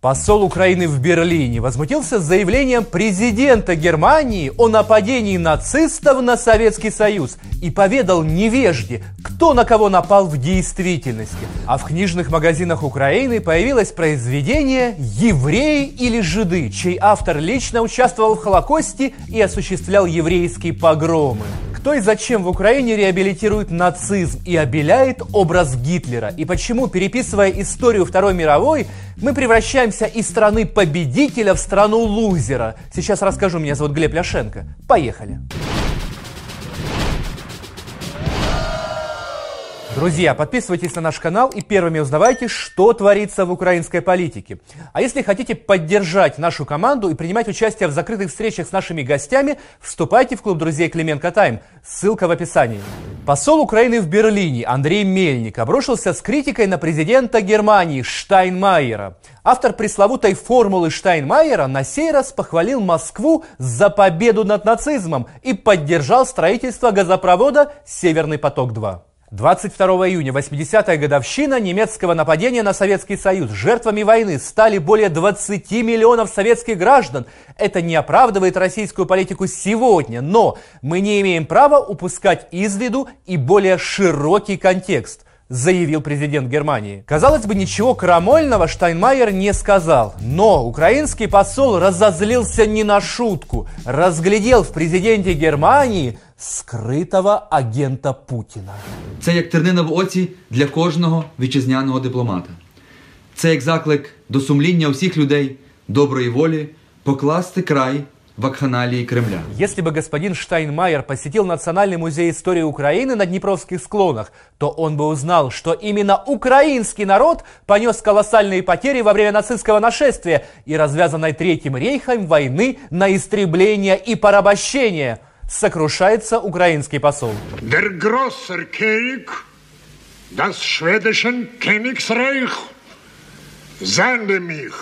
Посол Украины в Берлине возмутился заявлением президента Германии о нападении нацистов на Советский Союз и поведал невежде, кто на кого напал в действительности. А в книжных магазинах Украины появилось произведение «Евреи или жиды», чей автор лично участвовал в Холокосте и осуществлял еврейские погромы. Кто и зачем в Украине реабилитирует нацизм и обеляет образ Гитлера? И почему, переписывая историю Второй мировой, мы превращаемся из страны победителя в страну лузера? Сейчас расскажу, меня зовут Глеб Ляшенко. Поехали! Друзья, подписывайтесь на наш канал и первыми узнавайте, что творится в украинской политике. А если хотите поддержать нашу команду и принимать участие в закрытых встречах с нашими гостями, вступайте в клуб друзей Клименко Тайм. Ссылка в описании. Посол Украины в Берлине Андрей Мельник обрушился с критикой на президента Германии Штайнмайера. Автор пресловутой формулы Штайнмайера на сей раз похвалил Москву за победу над нацизмом и поддержал строительство газопровода «Северный поток-2». 22 июня, 80-я годовщина немецкого нападения на Советский Союз. Жертвами войны стали более 20 миллионов советских граждан. Это не оправдывает российскую политику сегодня, но мы не имеем права упускать из виду и более широкий контекст заявил президент Германии. Казалось бы, ничего крамольного Штайнмайер не сказал, но украинский посол разозлился не на шутку, разглядел в президенте Германии скритого агента Путіна. Це як тернина в оці для кожного вітчизняного дипломата. Це як заклик до сумління усіх людей доброї волі покласти край вакханалии Кремля. Если бы господин Штайнмайер посетил Национальный музей истории Украины на Днепровских склонах, то он бы узнал, что именно украинский народ понес колоссальные потери во время нацистского нашествия и развязанной Третьим рейхом войны на истребление и порабощение – сокрушается украинский посол. Der großer König das schwedischen Königsreich sende mich.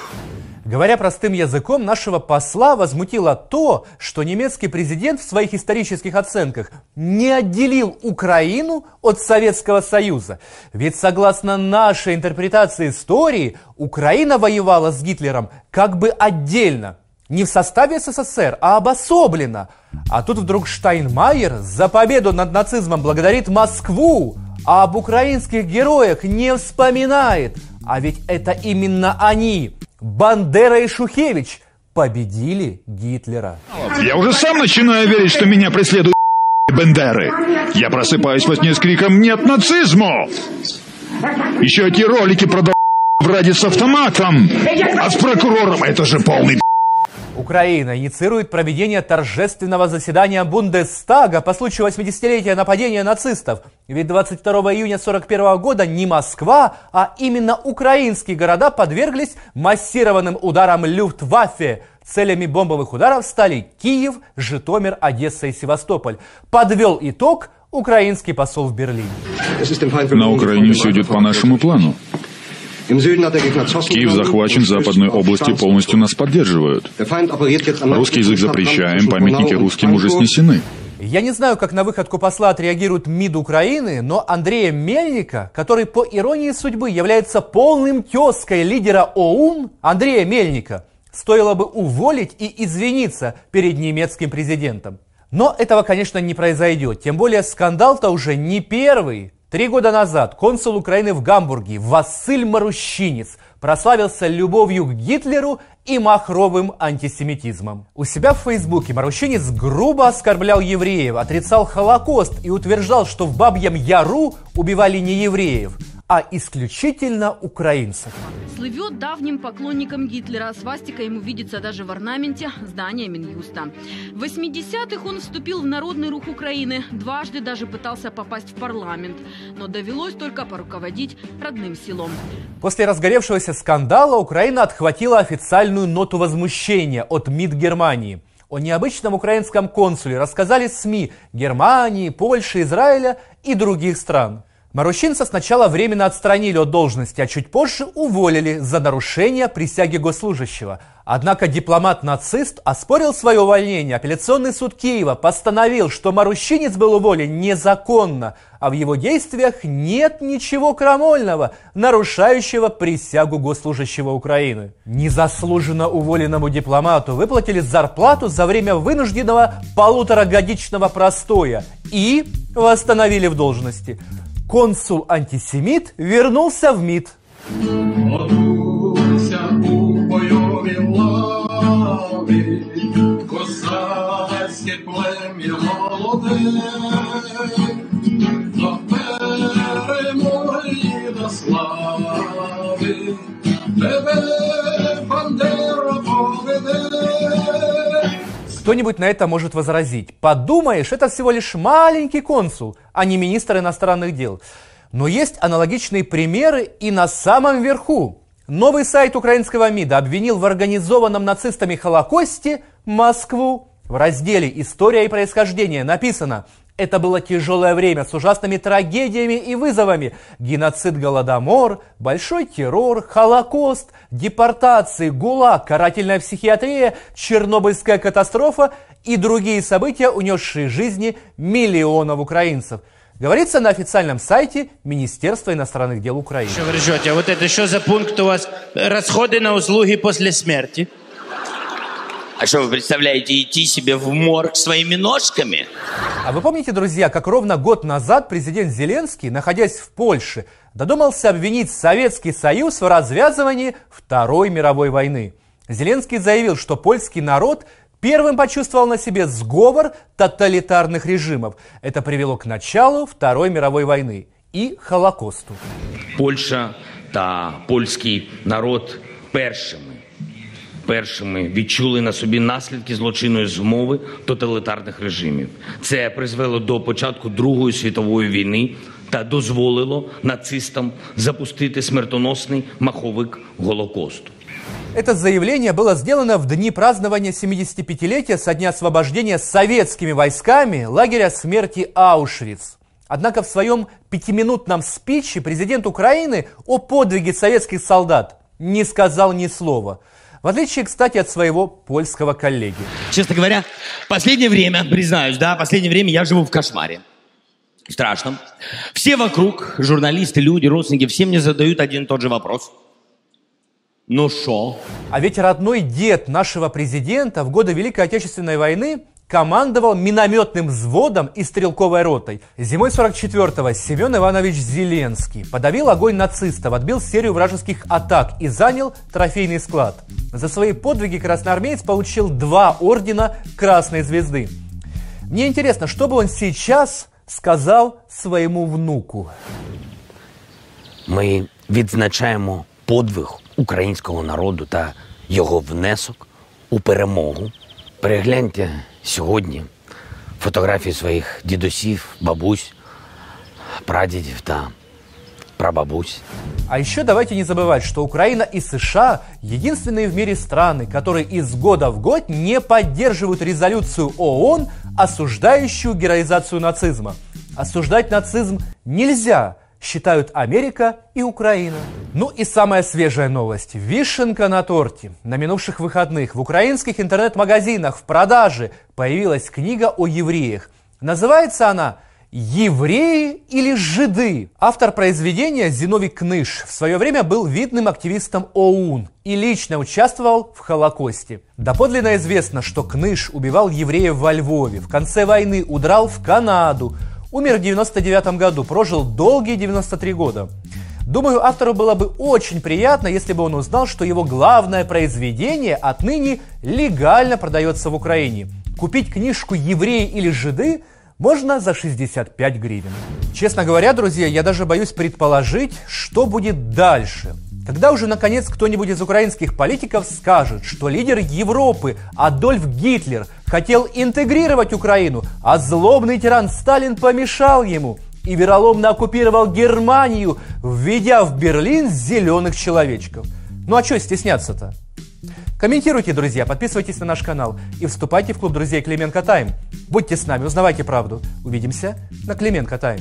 Говоря простым языком, нашего посла возмутило то, что немецкий президент в своих исторических оценках не отделил Украину от Советского Союза. Ведь согласно нашей интерпретации истории, Украина воевала с Гитлером как бы отдельно – не в составе СССР, а обособленно. А тут вдруг Штайнмайер за победу над нацизмом благодарит Москву, а об украинских героях не вспоминает. А ведь это именно они, Бандера и Шухевич, победили Гитлера. Я уже сам начинаю верить, что меня преследуют Бендеры. Я просыпаюсь во сне с криком «Нет нацизму!» Еще эти ролики про в ради с автоматом, а с прокурором это же полный Украина инициирует проведение торжественного заседания Бундестага по случаю 80-летия нападения нацистов. Ведь 22 июня 1941 года не Москва, а именно украинские города подверглись массированным ударам Люфтваффе. Целями бомбовых ударов стали Киев, Житомир, Одесса и Севастополь. Подвел итог украинский посол в Берлине. На Украине все идет по нашему плану. Киев захвачен, западные области полностью нас поддерживают. Русский язык запрещаем, памятники русским уже снесены. Я не знаю, как на выходку посла отреагирует МИД Украины, но Андрея Мельника, который по иронии судьбы является полным тезкой лидера ОУН, Андрея Мельника, стоило бы уволить и извиниться перед немецким президентом. Но этого, конечно, не произойдет. Тем более скандал-то уже не первый. Три года назад консул Украины в Гамбурге Василь Марущинец прославился любовью к Гитлеру и махровым антисемитизмом. У себя в Фейсбуке Марущинец грубо оскорблял евреев, отрицал Холокост и утверждал, что в Бабьем Яру убивали не евреев – а исключительно украинцев. Слывет давним поклонником Гитлера. Свастика ему видится даже в орнаменте здания Минюста. В 80-х он вступил в Народный рух Украины. Дважды даже пытался попасть в парламент. Но довелось только поруководить родным селом. После разгоревшегося скандала Украина отхватила официальную ноту возмущения от МИД Германии. О необычном украинском консуле рассказали СМИ Германии, Польши, Израиля и других стран. Марущинца сначала временно отстранили от должности, а чуть позже уволили за нарушение присяги госслужащего. Однако дипломат-нацист оспорил свое увольнение. Апелляционный суд Киева постановил, что Марущинец был уволен незаконно, а в его действиях нет ничего крамольного, нарушающего присягу госслужащего Украины. Незаслуженно уволенному дипломату выплатили зарплату за время вынужденного полуторагодичного простоя и восстановили в должности – консул-антисемит вернулся в МИД. Кто-нибудь на это может возразить. Подумаешь, это всего лишь маленький консул, а не министр иностранных дел. Но есть аналогичные примеры и на самом верху. Новый сайт украинского МИДа обвинил в организованном нацистами Холокосте Москву. В разделе «История и происхождение» написано это было тяжелое время с ужасными трагедиями и вызовами. Геноцид, голодомор, большой террор, холокост, депортации, ГУЛАГ, карательная психиатрия, Чернобыльская катастрофа и другие события, унесшие жизни миллионов украинцев. Говорится на официальном сайте Министерства иностранных дел Украины. Что вы ржете? А вот это что за пункт у вас? Расходы на услуги после смерти? А что, вы представляете, идти себе в морг своими ножками? А вы помните, друзья, как ровно год назад президент Зеленский, находясь в Польше, додумался обвинить Советский Союз в развязывании Второй мировой войны? Зеленский заявил, что польский народ первым почувствовал на себе сговор тоталитарных режимов. Это привело к началу Второй мировой войны и Холокосту. Польша та польский народ першими першими відчули на собі наслідки злочинної змови тоталітарних режимів. Це призвело до початку Другої світової війни та дозволило нацистам запустити смертоносний маховик Голокосту. Это заявление было сделано в дни празднования 75-летия со дня освобождения советскими войсками лагеря смерти Аушвиц. Однако в своем пятиминутном спиче президент Украины о подвиге советских солдат не сказал ни слова – в отличие, кстати, от своего польского коллеги. Честно говоря, последнее время, признаюсь, да, последнее время я живу в кошмаре. Страшно. Все вокруг, журналисты, люди, родственники, все мне задают один и тот же вопрос. Ну шо? А ведь родной дед нашего президента в годы Великой Отечественной войны командовал минометным взводом и стрелковой ротой. Зимой 44-го Семен Иванович Зеленский подавил огонь нацистов, отбил серию вражеских атак и занял трофейный склад. За свои подвиги красноармеец получил два ордена Красной Звезды. Мне интересно, что бы он сейчас сказал своему внуку? Мы відзначаємо подвиг українського народу та його внесок у перемогу. Перегляньте сьогодні фотографії своїх дідусів, бабусь, прадідів та прабабусь. А еще давайте не забывать, что Украина и США единственные в мире страны, которые из года в год не поддерживают резолюцию ООН, осуждающую героизацию нацизма. Осуждать нацизм нельзя – считают Америка и Украина. Ну и самая свежая новость. Вишенка на торте. На минувших выходных в украинских интернет-магазинах в продаже появилась книга о евреях. Называется она «Евреи или жиды?». Автор произведения Зиновий Кныш в свое время был видным активистом ОУН и лично участвовал в Холокосте. Доподлинно известно, что Кныш убивал евреев во Львове, в конце войны удрал в Канаду, Умер в 99 году, прожил долгие 93 года. Думаю, автору было бы очень приятно, если бы он узнал, что его главное произведение отныне легально продается в Украине. Купить книжку «Евреи или жиды» можно за 65 гривен. Честно говоря, друзья, я даже боюсь предположить, что будет дальше – когда уже наконец кто-нибудь из украинских политиков скажет, что лидер Европы Адольф Гитлер хотел интегрировать Украину, а злобный тиран Сталин помешал ему и вероломно оккупировал Германию, введя в Берлин зеленых человечков. Ну а что стесняться-то? Комментируйте, друзья, подписывайтесь на наш канал и вступайте в клуб друзей Клименко Тайм. Будьте с нами, узнавайте правду. Увидимся на Клименко Тайм.